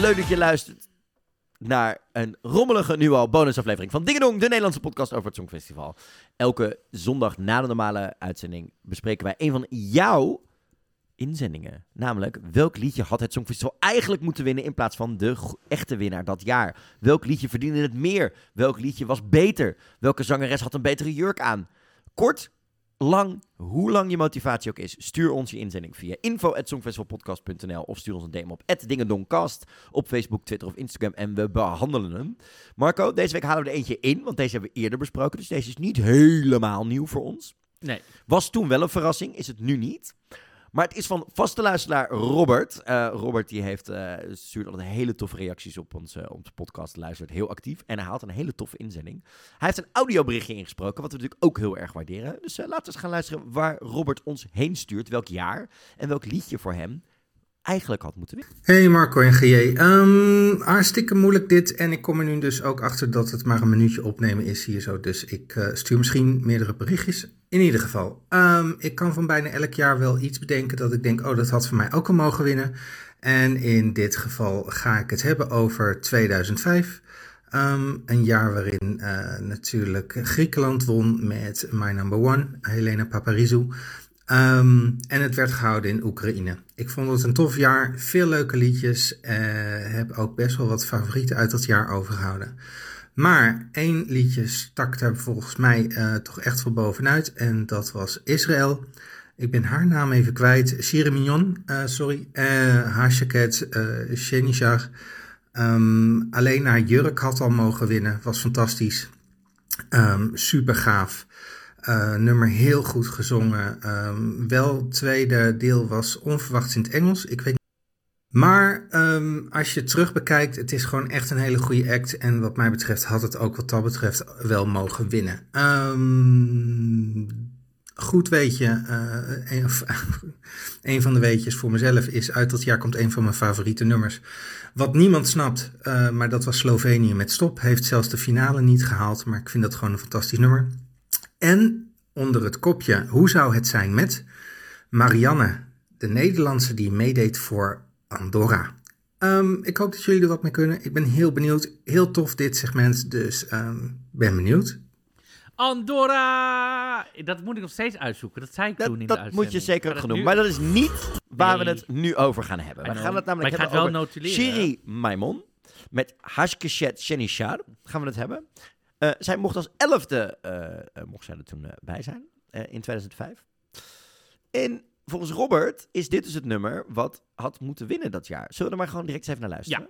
leuk dat je luistert naar een rommelige al bonusaflevering van Dingedong, de Nederlandse podcast over het Songfestival. Elke zondag na de normale uitzending bespreken wij een van jouw inzendingen. Namelijk, welk liedje had het Songfestival eigenlijk moeten winnen in plaats van de echte winnaar dat jaar? Welk liedje verdiende het meer? Welk liedje was beter? Welke zangeres had een betere jurk aan? Kort, lang, hoe lang je motivatie ook is, stuur ons je inzending via info.songfestivalpodcast.nl of stuur ons een DM op @dingendongcast op Facebook, Twitter of Instagram en we behandelen hem. Marco, deze week halen we er eentje in, want deze hebben we eerder besproken, dus deze is niet helemaal nieuw voor ons. Nee. Was toen wel een verrassing, is het nu niet. Maar het is van vaste luisteraar Robert. Eh, Robert die heeft, eh, stuurt altijd hele toffe reacties op onze, onze podcast. Luistert heel actief. En hij haalt een hele toffe inzending. Hij heeft een audioberichtje ingesproken. Wat we natuurlijk ook heel erg waarderen. Dus eh, laten we eens gaan luisteren waar Robert ons heen stuurt. Welk jaar. En welk liedje voor hem eigenlijk had moeten winnen. Hey Marco en GJ. Ehm, hartstikke moeilijk dit. En ik kom er nu dus ook achter dat het maar een minuutje opnemen is hier zo. Dus ik eh, stuur misschien meerdere berichtjes. In ieder geval, ehm, ik kan van bijna elk jaar wel iets bedenken dat ik denk, oh dat had voor mij ook al mogen winnen. En in dit geval ga ik het hebben over 2005. Ehm, een jaar waarin eh, natuurlijk Griekenland won met My Number One, Helena Paparizou. Ehm, en het werd gehouden in Oekraïne. Ik vond het een tof jaar, veel leuke liedjes. eh, heb ook best wel wat favorieten uit dat jaar overgehouden. Maar één liedje stak daar volgens mij eh, toch echt voor bovenuit. En dat was Israël. Ik ben haar naam even kwijt. Shiri Mignon, eh, sorry. Uh, haar jacket, Shenishar. Ehm, alleen haar jurk had al mogen winnen. Was fantastisch. Ehm, super gaaf. Eh, nummer heel goed gezongen. Ehm, wel het tweede deel was onverwachts in het Engels. Ik weet maar ehm, als je het terug bekijkt, het is gewoon echt een hele goede act. En wat mij betreft had het ook wat dat betreft wel mogen winnen. Ehm, goed weetje, eh, een, of- een van de weetjes voor mezelf is uit dat jaar komt een van mijn favoriete nummers. Wat niemand snapt, eh, maar dat was Slovenië met Stop. Heeft zelfs de finale niet gehaald, maar ik vind dat gewoon een fantastisch nummer. En onder het kopje, hoe zou het zijn met Marianne, de Nederlandse die meedeed voor Andorra. Ehm, ik hoop dat jullie er wat mee kunnen. Ik ben heel benieuwd. Heel tof dit segment, dus ehm, ben benieuwd. Andorra! Dat moet ik nog steeds uitzoeken. Dat zei ik toen Dat, in de dat uitzending. moet je zeker dat nu- Maar dat is niet waar we het nu over gaan hebben. We gaan het namelijk Maar ik hebben ga het wel over notuleren. Shiri Maimon met Hashkeshet Shenishar. Gaan we het hebben. Eh, zij mocht als elfde eh, eh, mocht zij er toen eh, bij zijn eh, in 2005. En volgens Robert is dit dus het nummer wat had moeten winnen dat jaar. Zullen we er maar gewoon direct eens even naar luisteren?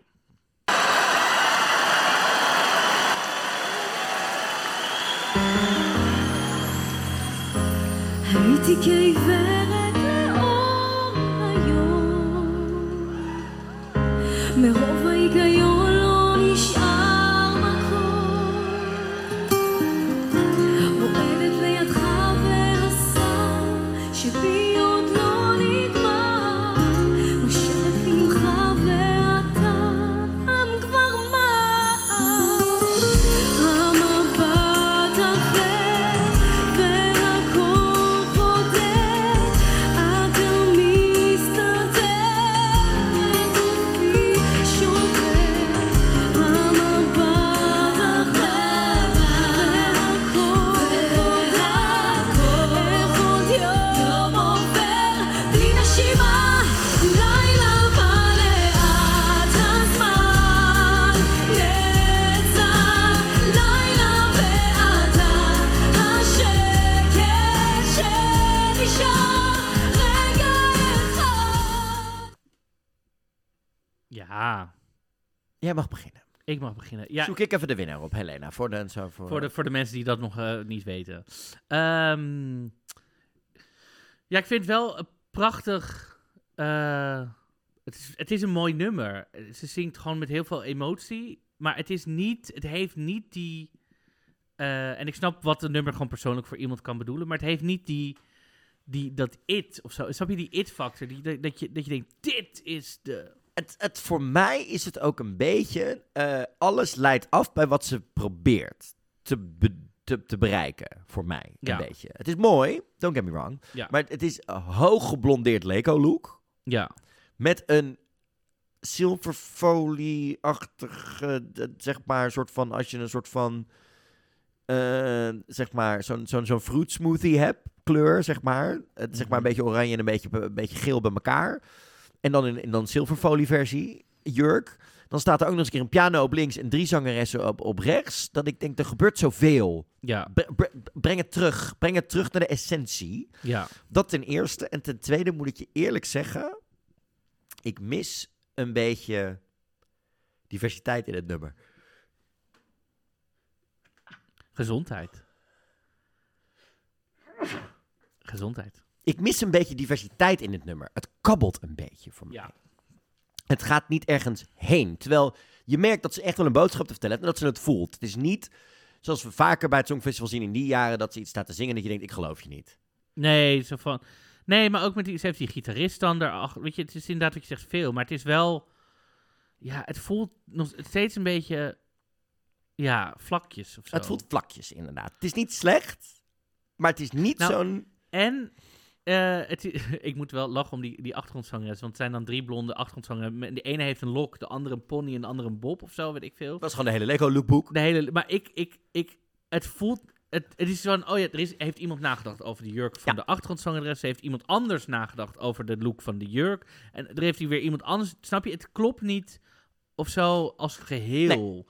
הייתי כעיוורת לאור היום מרוב Jij mag beginnen. ik mag beginnen. Ja, Zoek ik even de winnaar op, Helena. Voor de, zo, voor, voor de, voor de mensen die dat nog eh, niet weten. Ehm, ja, ik vind het wel een prachtig... eh, het, is, het is een mooi nummer. Ze zingt gewoon met heel veel emotie. Maar het is niet... Het heeft niet die... eh, en ik snap wat een nummer gewoon persoonlijk voor iemand kan bedoelen. Maar het heeft niet die... die dat it of zo. Snap je die it-factor? Die, dat, je, dat je denkt, dit is de... het, het, voor mij is het ook een beetje. eh, alles leidt af bij wat ze probeert te, be- te, te bereiken. Voor mij. Een Ja. beetje. Het is mooi, don't get me wrong. Ja. Maar het is een hoog geblondeerd Lego-look. Ja. Met een zilverfolie-achtige, zeg maar, een soort van, als je een soort van, eh, zeg maar, zo'n zo'n zo'n fruit smoothie hebt, kleur, zeg maar. Het, zeg maar een beetje oranje en een beetje, een beetje geel bij elkaar. En dan in, in dan zilverfolie versie, jurk. Dan staat er ook nog eens een keer een piano op links en drie zangeressen op, op rechts. Dat ik denk, er gebeurt zoveel. Ja, Bre- bre- breng het terug. Breng het terug naar de essentie. ja. Dat ten eerste. En ten tweede moet ik je eerlijk zeggen. Ik mis een beetje diversiteit in het nummer. Gezondheid. Gezondheid. Ik mis een beetje diversiteit in het nummer. Het kabbelt een beetje voor mij. Ja. Het gaat niet ergens heen. Terwijl je merkt dat ze echt wel een boodschap te vertellen hebben en dat ze het voelt. Het is niet zoals we vaker bij het Songfestival zien in die jaren dat ze iets staat te zingen en dat je denkt, ik geloof je niet. Nee, zo van... Nee, maar ook met die... Ze heeft die gitarist dan erachter. Weet je, het is inderdaad wat je zegt veel. Maar het is wel... Ja, het voelt nog steeds een beetje... Ja, vlakjes of zo. Het voelt vlakjes inderdaad. Het is niet slecht, maar het is niet Nou, zo'n... En... eh, het, ik moet wel lachen om die, die achtergrondzangeres. Want het zijn dan drie blonde achtergrondzangers. De ene heeft een lok, de andere een pony en de andere een bob of zo, weet ik veel. Dat is gewoon de hele Lego lookbook. De hele, maar ik, ik, ik, het voelt, het, het is van, oh ja, er is, heeft iemand nagedacht over de jurk van Ja. de achtergrondzangeres. Heeft iemand anders nagedacht over de look van de jurk. En er heeft hij weer iemand anders, snap je, het klopt niet of zo als geheel.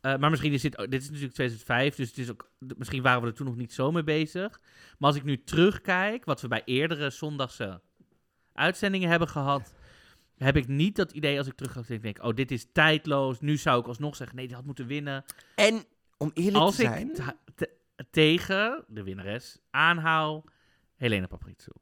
Eh, maar misschien is dit, dit is natuurlijk 2005, dus het is ook, misschien waren we er toen nog niet zo mee bezig. Maar als ik nu terugkijk, wat we bij eerdere zondagse uitzendingen hebben gehad, heb ik niet dat idee als ik terug ga denk, denk oh, dit is tijdloos. Nu zou ik alsnog zeggen, nee, die had moeten winnen. En om eerlijk Als te ik zijn... ta- te- tegen de winnares aanhoud, Helena Paparizou.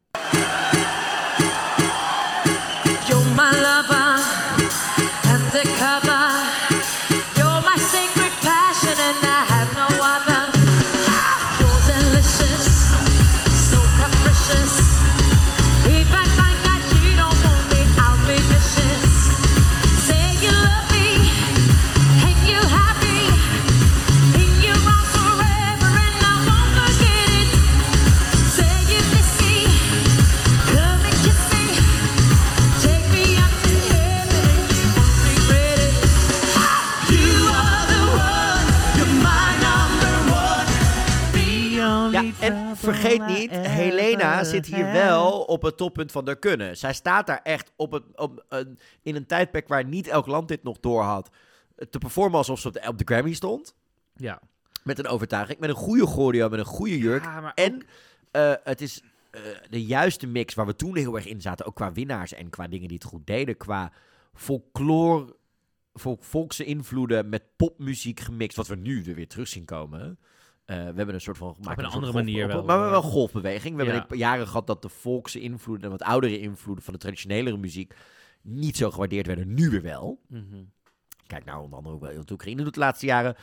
Vergeet niet, Helena zit hier wel op het toppunt van de kunnen. Zij staat daar echt op het, op, een- in een tijdperk waar niet elk land dit nog door had. Te performen alsof ze op de, op de Grammy stond. Ja. Met een overtuiging, met een goede choreo, met een goede jurk. Ja, maar en ook- eh, het is eh, de juiste mix waar we toen heel erg in zaten. Ook qua winnaars en qua dingen die het goed deden. Qua folklore, vol, volkse invloeden met popmuziek gemixt. Wat we nu er weer terug zien komen. Eh, we hebben een soort van... gemaakt een andere golf- manier op- wel, Maar we hebben wel golfbeweging. We Ja. hebben jaren gehad dat de volkse invloeden... en wat oudere invloeden van de traditionelere muziek... niet zo gewaardeerd werden. Nu weer wel. Mhm. Kijk nou onder andere ook wel wat Oekraïne doet de laatste jaren.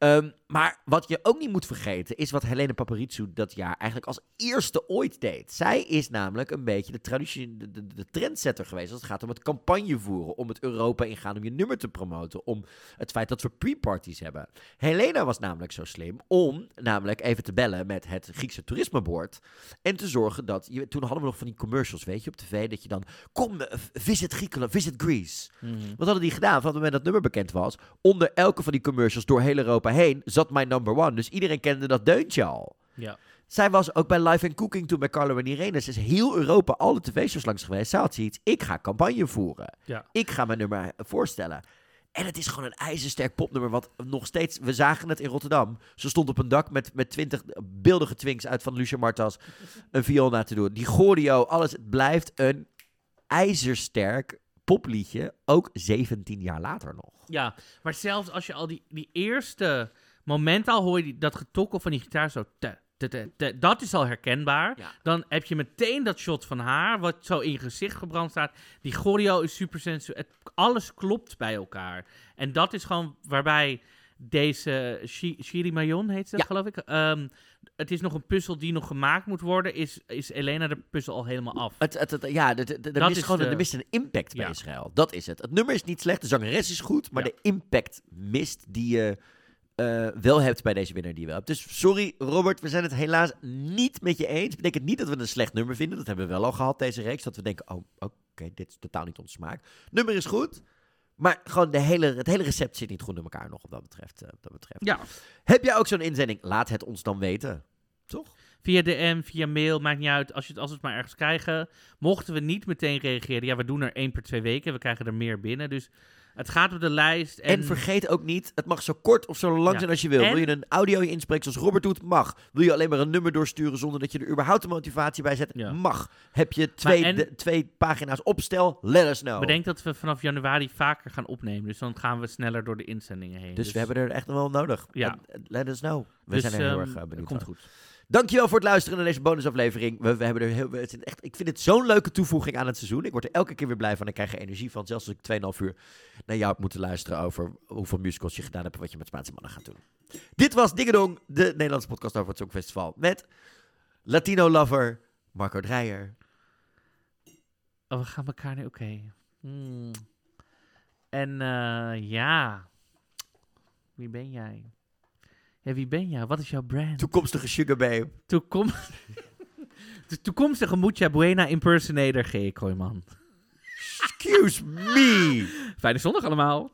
Ehm, maar wat je ook niet moet vergeten is wat Helene Paparizou dat jaar eigenlijk als eerste ooit deed. Zij is namelijk een beetje de, traditie, de, de, de trendsetter geweest als het gaat om het campagne voeren, om het Europa ingaan, om je nummer te promoten, om het feit dat we pre-parties hebben. Helena was namelijk zo slim om namelijk even te bellen met het Griekse toerismebord en te zorgen dat, je, toen hadden we nog van die commercials, weet je, op tv, dat je dan, kom, eh, visit Griekenland, visit Greece. Mhm. Wat hadden die gedaan? Van het moment dat nummer bekend was, onder elke van die commercials door heel Europa heen zat My Number One. Dus iedereen kende dat deuntje al. Ja. Zij was ook bij Live and Cooking toen bij Carlo en Irene. Ze is heel Europa alle tv-shows langs geweest. Zij had zoiets, ik ga campagne voeren. Ja. Ik ga mijn nummer voorstellen. En het is gewoon een ijzersterk popnummer. Want nog steeds, we zagen het in Rotterdam. Ze stond op een dak met, met twintig beeldige twinks uit van Lucia Martas. Een viool na te doen. Die choreo, alles. Het blijft een ijzersterk popliedje. Ook 17 jaar later nog. Ja, maar zelfs als je al die, die eerste momenten al hoor je die, dat getokkel van die gitaar zo... te, te, te, te, dat is al herkenbaar. Ja. Dan heb je meteen dat shot van haar, wat zo in je gezicht gebrand staat. Die choreo is super sensueel. Alles klopt bij elkaar. En dat is gewoon waarbij deze Shi- Shiri Mayon heet ze, Ja. geloof ik. Ehm, het is nog een puzzel die nog gemaakt moet worden. Is, is Elena de puzzel al helemaal af? Het, het, het- ja, de, de, de- er Dat mist is gewoon de- er mist een impact bij Ja. Israël. Dat is het. Het nummer is niet slecht, de zangeres is goed, maar Ja. de impact mist die je eh, wel hebt bij deze winnaar die je wel hebt. Dus sorry Robert, we zijn het helaas niet met je eens. Betekent niet dat we een slecht nummer vinden. Dat hebben we wel al gehad deze reeks. Dat we denken, oh oké, dit is totaal niet onze smaak. Nummer is goed, Maar gewoon de hele, het hele recept zit niet goed in elkaar nog, wat dat betreft. eh, wat dat betreft. Ja, Heb jij ook zo'n inzending? Laat het ons dan weten. Toch? via DM, via mail, maakt niet uit. Als, je het, als we het maar ergens krijgen. Mochten we niet meteen reageren, ja, we doen er één per twee weken. We krijgen er meer binnen. Dus het gaat op de lijst. En, En, vergeet ook niet, het mag zo kort of zo lang Ja. zijn als je wil. En- Wil je een audio inspreken zoals Robert doet? Mag. Wil je alleen maar een nummer doorsturen zonder dat je er überhaupt een motivatie bij zet? Ja. Mag. Heb je twee, en- de- twee pagina's opstel? Let us know. bedenk dat we vanaf januari vaker gaan opnemen. Dus dan gaan we sneller door de inzendingen heen. dus, we hebben er echt nog wel nodig. Ja. Eh, let us know. We Dus, zijn er heel ehm, erg eh, benieuwd Komt naar. goed. Dankjewel voor het luisteren naar deze bonusaflevering. We, we hebben er heel, het is echt, ik vind het zo'n leuke toevoeging aan het seizoen. Ik word er elke keer weer blij van. Ik krijg er energie van. Zelfs als ik 2,5 uur naar jou moeten luisteren over hoeveel musicals je gedaan hebt en wat je met Spaanse mannen gaat doen. Dit was Dingedong, de Nederlandse podcast over het Songfestival. Met Latino lover Marco Dreyer. Oh, we gaan elkaar nu... Oké. Hmm. En eh, ja... Wie ben jij? Ja, wie ben jij? Wat is jouw brand? Toekomstige Sugar Babe. Toekom... De toekomstige Mucha Buena impersonator G. Kooijman. Excuse me. Fijne zondag allemaal.